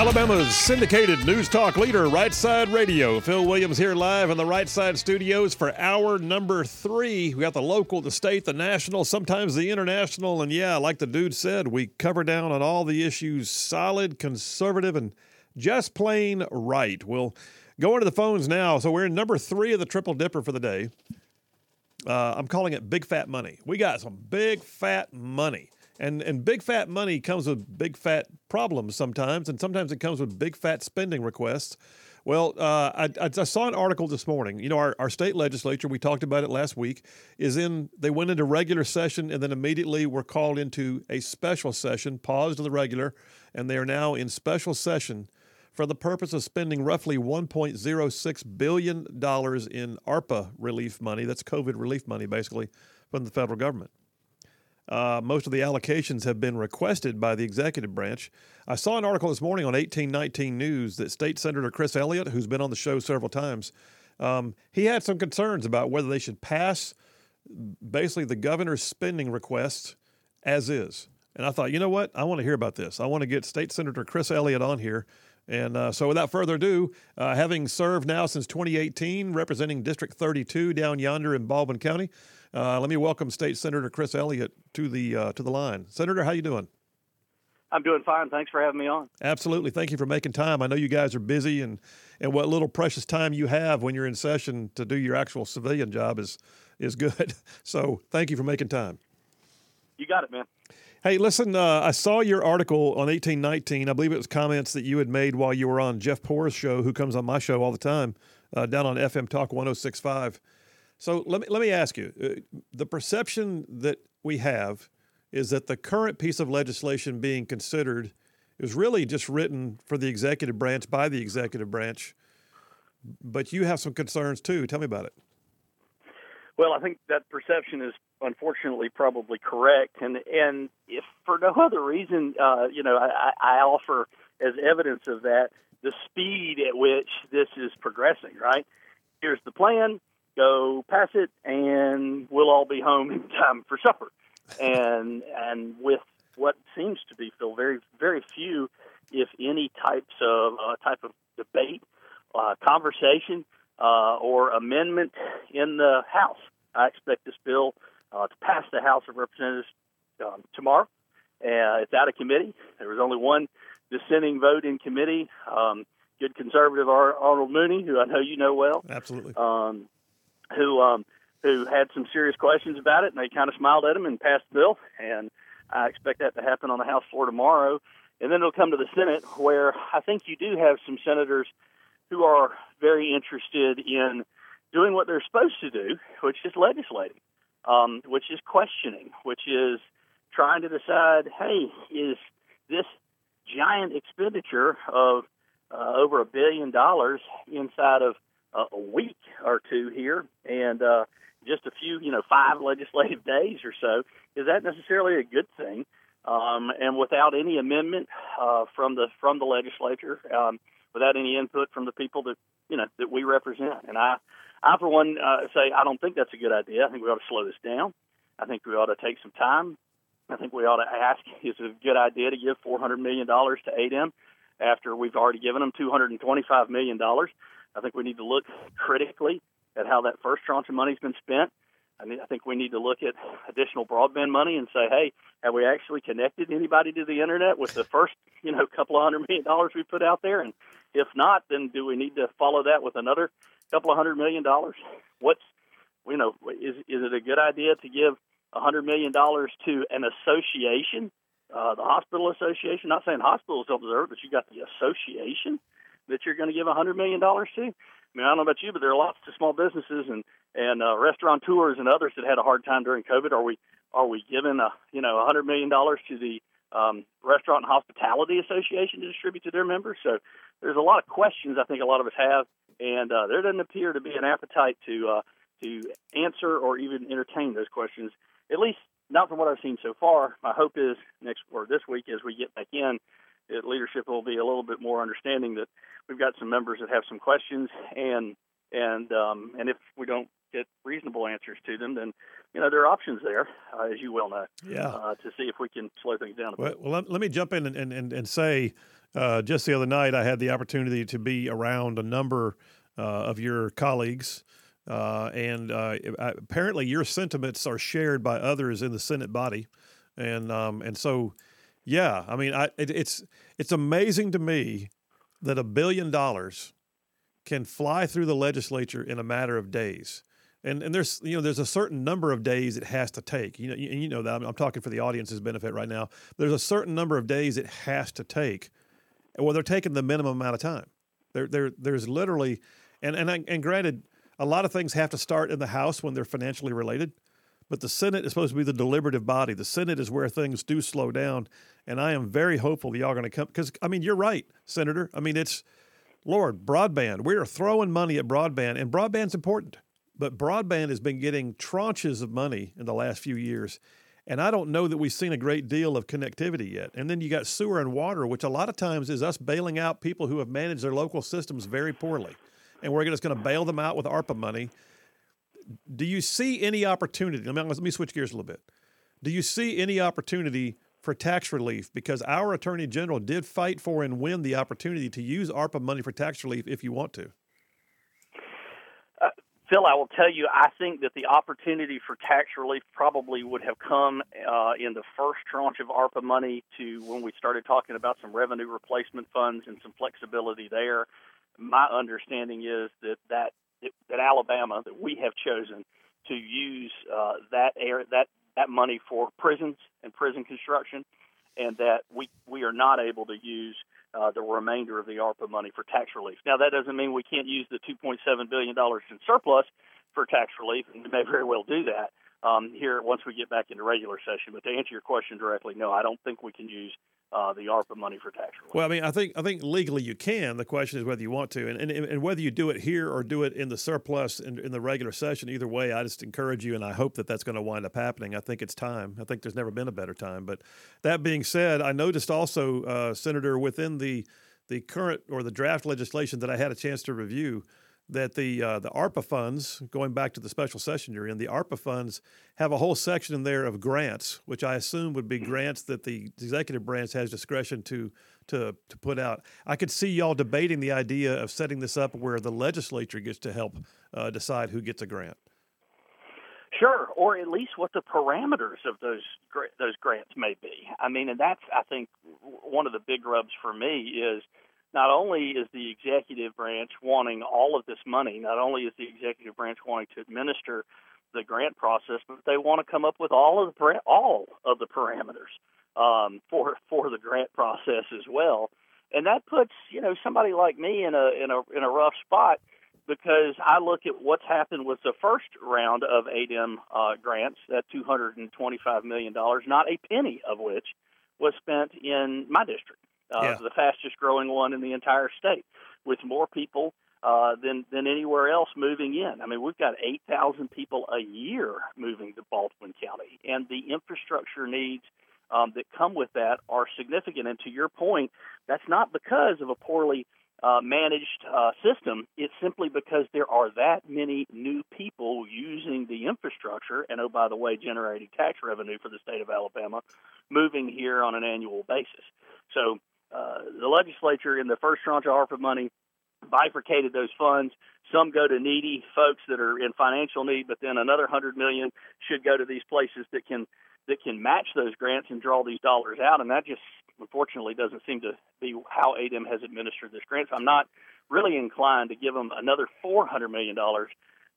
Alabama's syndicated news talk leader, Right Side Radio. Phil Williams here live in the Right Side studios for hour number three. We got the local, the state, the national, sometimes the international. And yeah, like the dude said, we cover down on all the issues solid, conservative, and just plain right. We'll go into the phones now. So we're in number three of the triple dipper for the day. Uh, I'm calling it big fat money. We got some big fat money. And, and big fat money comes with big fat problems sometimes, and sometimes it comes with big fat spending requests. Well, uh, I, I, saw an article this morning. You know, our, our state legislature, we talked about it last week, is in, they went into regular session and then immediately were called into a special session, paused the regular, and they are now in special session for the purpose of spending roughly $1.06 billion in ARPA relief money. That's COVID relief money, basically, from the federal government. Uh, most of the allocations have been requested by the executive branch. I saw an article this morning on 1819 News that State Senator Chris Elliott, who's been on the show several times, um, he had some concerns about whether they should pass basically the governor's spending request as is. And I thought, you know what? I want to hear about this. I want to get State Senator Chris Elliott on here. And uh, so, without further ado, uh, having served now since 2018, representing District 32 down yonder in Baldwin County, uh, let me welcome State Senator Chris Elliott to the uh, to the line. Senator, how you doing? I'm doing fine. Thanks for having me on. Absolutely. Thank you for making time. I know you guys are busy, and and what little precious time you have when you're in session to do your actual civilian job is is good. So, thank you for making time. You got it, man. Hey, listen, uh, I saw your article on 1819. I believe it was comments that you had made while you were on Jeff Poor's show, who comes on my show all the time, uh, down on FM Talk 1065. So let me, let me ask you uh, the perception that we have is that the current piece of legislation being considered is really just written for the executive branch by the executive branch, but you have some concerns too. Tell me about it. Well, I think that perception is unfortunately probably correct, and and if for no other reason, uh, you know, I, I offer as evidence of that the speed at which this is progressing. Right here's the plan: go pass it, and we'll all be home in time for supper. And and with what seems to be Phil, very very few, if any, types of uh, type of debate, uh, conversation, uh, or amendment in the House. I expect this bill uh, to pass the House of Representatives um, tomorrow. Uh, it's out of committee. There was only one dissenting vote in committee. Um, good conservative Arnold Mooney, who I know you know well, Absolutely. um, who um, who had some serious questions about it, and they kind of smiled at him and passed the bill. And I expect that to happen on the House floor tomorrow. And then it'll come to the Senate, where I think you do have some senators who are very interested in doing what they're supposed to do, which is legislating, um, which is questioning, which is trying to decide, hey, is this giant expenditure of uh, over a billion dollars inside of uh, a week or two here and uh, just a few, you know, five legislative days or so, is that necessarily a good thing? Um, and without any amendment uh, from the from the legislature, um, without any input from the people that you know that we represent, and I, I for one uh, say I don't think that's a good idea. I think we ought to slow this down. I think we ought to take some time. I think we ought to ask: Is it a good idea to give four hundred million dollars to ADEM after we've already given them two hundred and twenty-five million dollars? I think we need to look critically at how that first tranche of money's been spent. I mean, I think we need to look at additional broadband money and say, hey, have we actually connected anybody to the internet with the first, you know, couple of hundred million dollars we put out there? And if not, then do we need to follow that with another couple of hundred million dollars? What's, you know, is is it a good idea to give a hundred million dollars to an association, uh, the hospital association? Not saying hospitals don't deserve, it, but you got the association that you're going to give a hundred million dollars to. I mean, I don't know about you, but there are lots of small businesses and and uh, restaurateurs and others that had a hard time during COVID. Are we are we giving a you know a hundred million dollars to the um, Restaurant and Hospitality Association to distribute to their members? So there's a lot of questions I think a lot of us have, and uh, there doesn't appear to be an appetite to uh, to answer or even entertain those questions. At least not from what I've seen so far. My hope is next or this week as we get back in, it, leadership will be a little bit more understanding that we've got some members that have some questions and and um, and if we don't get reasonable answers to them, then you know there are options there, uh, as you well know, yeah. uh, to see if we can slow things down a well, bit. Well, let, let me jump in and, and, and say, uh, just the other night, I had the opportunity to be around a number uh, of your colleagues. Uh, and uh, apparently, your sentiments are shared by others in the Senate body, and um, and so, yeah, I mean, I, it, it's it's amazing to me that a billion dollars can fly through the legislature in a matter of days and and there's you know there's a certain number of days it has to take. You know you, you know that I'm, I'm, talking for the audience's benefit right now. There's a certain number of days it has to take. Well, they're taking the minimum amount of time. There there there's literally, and and and granted, a lot of things have to start in the House when they're financially related. But the Senate is supposed to be the deliberative body. The Senate is where things do slow down, and I am very hopeful that y'all are going to come. Because I mean, you're right, Senator. I mean, it's Lord broadband. We are throwing money at broadband, and broadband's important. But broadband has been getting tranches of money in the last few years. And I don't know that we've seen a great deal of connectivity yet. And then you got sewer and water, which a lot of times is us bailing out people who have managed their local systems very poorly. And we're just going to bail them out with ARPA money. Do you see any opportunity? Let me, let me switch gears a little bit. Do you see any opportunity for tax relief? Because our Attorney General did fight for and win the opportunity to use ARPA money for tax relief if you want to. Phil, I will tell you, I think that the opportunity for tax relief probably would have come uh, in the first tranche of ARPA money to when we started talking about some revenue replacement funds and some flexibility there. My understanding is that that, that Alabama, that we have chosen to use uh, that air, that that money for prisons and prison construction, and that we we are not able to use uh, the remainder of the ARPA money for tax relief. Now, that doesn't mean we can't use the $2.7 billion in surplus for tax relief, and we may very well do that um, here once we get back into regular session. But to answer your question directly, no, I don't think we can use uh, the ARPA money for tax relief. Well, I mean, I think I think legally you can. The question is whether you want to, and and, and whether you do it here or do it in the surplus in, in the regular session. Either way, I just encourage you, and I hope that that's going to wind up happening. I think it's time. I think there's never been a better time. But that being said, I noticed also, uh, Senator, within the the current or the draft legislation that I had a chance to review that the uh, the ARPA funds, going back to the special session you're in, the ARPA funds have a whole section in there of grants, which I assume would be grants that the executive branch has discretion to to to put out. I could see y'all debating the idea of setting this up where the legislature gets to help uh, decide who gets a grant. Sure, or at least what the parameters of those those grants may be. I mean, and that's I think one of the big rubs for me is not only is the executive branch wanting all of this money, not only is the executive branch wanting to administer the grant process, but they want to come up with all of the all of the parameters um, for for the grant process as well. And that puts you know somebody like me in a in a in a rough spot because I look at what's happened with the first round of ADEM uh, grants, that $225 million, not a penny of which was spent in my district uh, yeah. the fastest growing one in the entire state, with more people uh, than than anywhere else moving in. I mean, we've got 8,000 people a year moving to Baldwin County, and the infrastructure needs um, that come with that are significant. And to your point, that's not because of a poorly uh, managed uh, system. It's simply because there are that many new people using the infrastructure, and oh, by the way, generating tax revenue for the state of Alabama, moving here on an annual basis. So uh, the legislature in the first tranche of ARPA money bifurcated those funds. Some go to needy folks that are in financial need, but then another hundred million should go to these places that can that can match those grants and draw these dollars out. And that just unfortunately doesn't seem to be how ADEM has administered this grant. So I'm not really inclined to give them another four hundred million dollars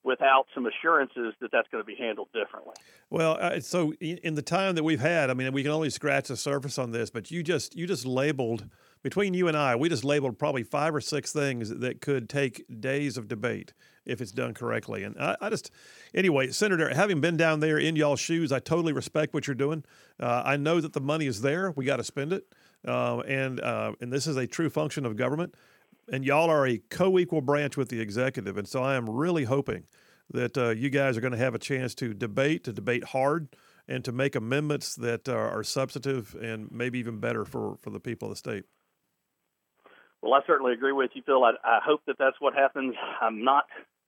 without some assurances that that's going to be handled differently. Well, uh, so in the time that we've had, I mean, we can only scratch the surface on this, but you just you just labeled between you and I, we just labeled probably five or six things that could take days of debate if it's done correctly. And I, I just, anyway, Senator, having been down there in y'all's shoes, I totally respect what you're doing. Uh, I know that the money is there; we got to spend it, uh, and uh, and this is a true function of government and y'all are a co-equal branch with the executive, and so I am really hoping that uh, you guys are going to have a chance to debate, to debate hard, and to make amendments that are, are substantive and maybe even better for, for the people of the state. Well, I certainly agree with you, Phil. I, I hope that that's what happens. I'm not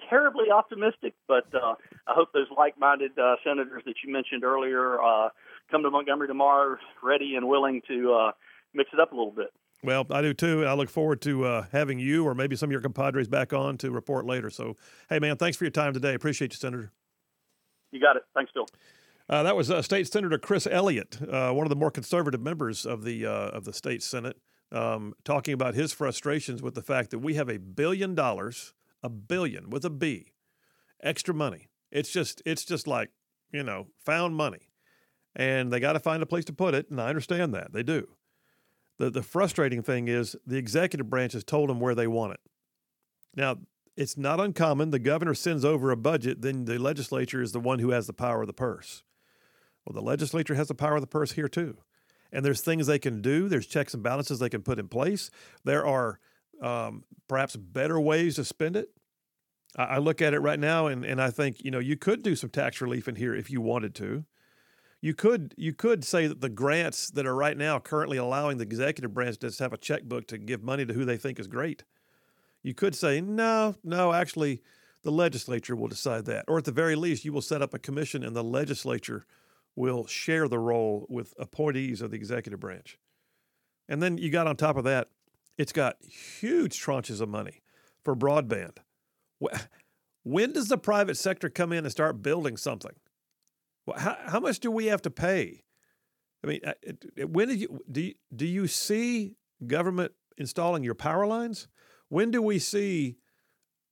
terribly optimistic, but uh, I hope those like-minded uh, senators that you mentioned earlier uh, come to Montgomery tomorrow, ready and willing to uh, mix it up a little bit. Well, I do too. I look forward to uh, having you or maybe some of your compadres back on to report later. So, hey, man, thanks for your time today. Appreciate you, Senator. You got it. Thanks, Phil. Uh, that was uh, State Senator Chris Elliott, uh, one of the more conservative members of the uh, of the state Senate, um, talking about his frustrations with the fact that we have a billion dollars, a billion with a B, extra money. It's just it's just like you know found money, and they got to find a place to put it. And I understand that they do. The the frustrating thing is the executive branch has told them where they want it. Now it's not uncommon. The governor sends over a budget, then the legislature is the one who has the power of the purse. Well, the legislature has the power of the purse here too. And there's things they can do, there's checks and balances they can put in place. There are um, perhaps better ways to spend it. I, I look at it right now and, and I think, you know, you could do some tax relief in here if you wanted to. You could you could say that the grants that are right now currently allowing the executive branch to just have a checkbook to give money to who they think is great. You could say, no, no, actually, the legislature will decide that. Or at the very least, you will set up a commission and the legislature will share the role with appointees of the executive branch. And then you got on top of that, it's got huge tranches of money for broadband. When does the private sector come in and start building something? How, how much do we have to pay? I mean, uh, when do you, do you, do you see government installing your power lines? When do we see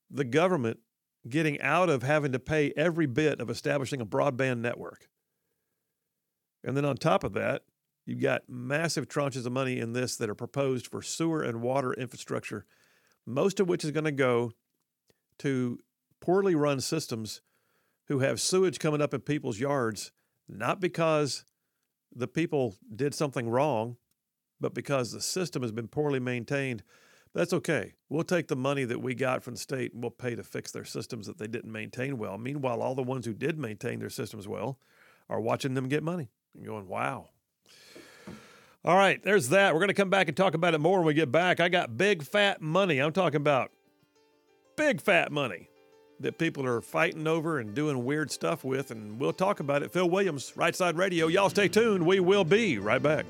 the government getting out of having to pay every bit of establishing a broadband network? And then on top of that, you've got massive tranches of money in this that are proposed for sewer and water infrastructure, most of which is going to go to poorly run systems who have sewage coming up in people's yards, not because the people did something wrong, but because the system has been poorly maintained. That's okay. We'll take the money that we got from the state and we'll pay to fix their systems that they didn't maintain well. Meanwhile, all the ones who did maintain their systems well are watching them get money and going, wow. All right, there's that. We're going to come back and talk about it more when we get back. I got big fat money. I'm talking about big fat money that people are fighting over and doing weird stuff with, and we'll talk about it. Phil Williams, Right Side Radio. Y'all stay tuned. We will be right back.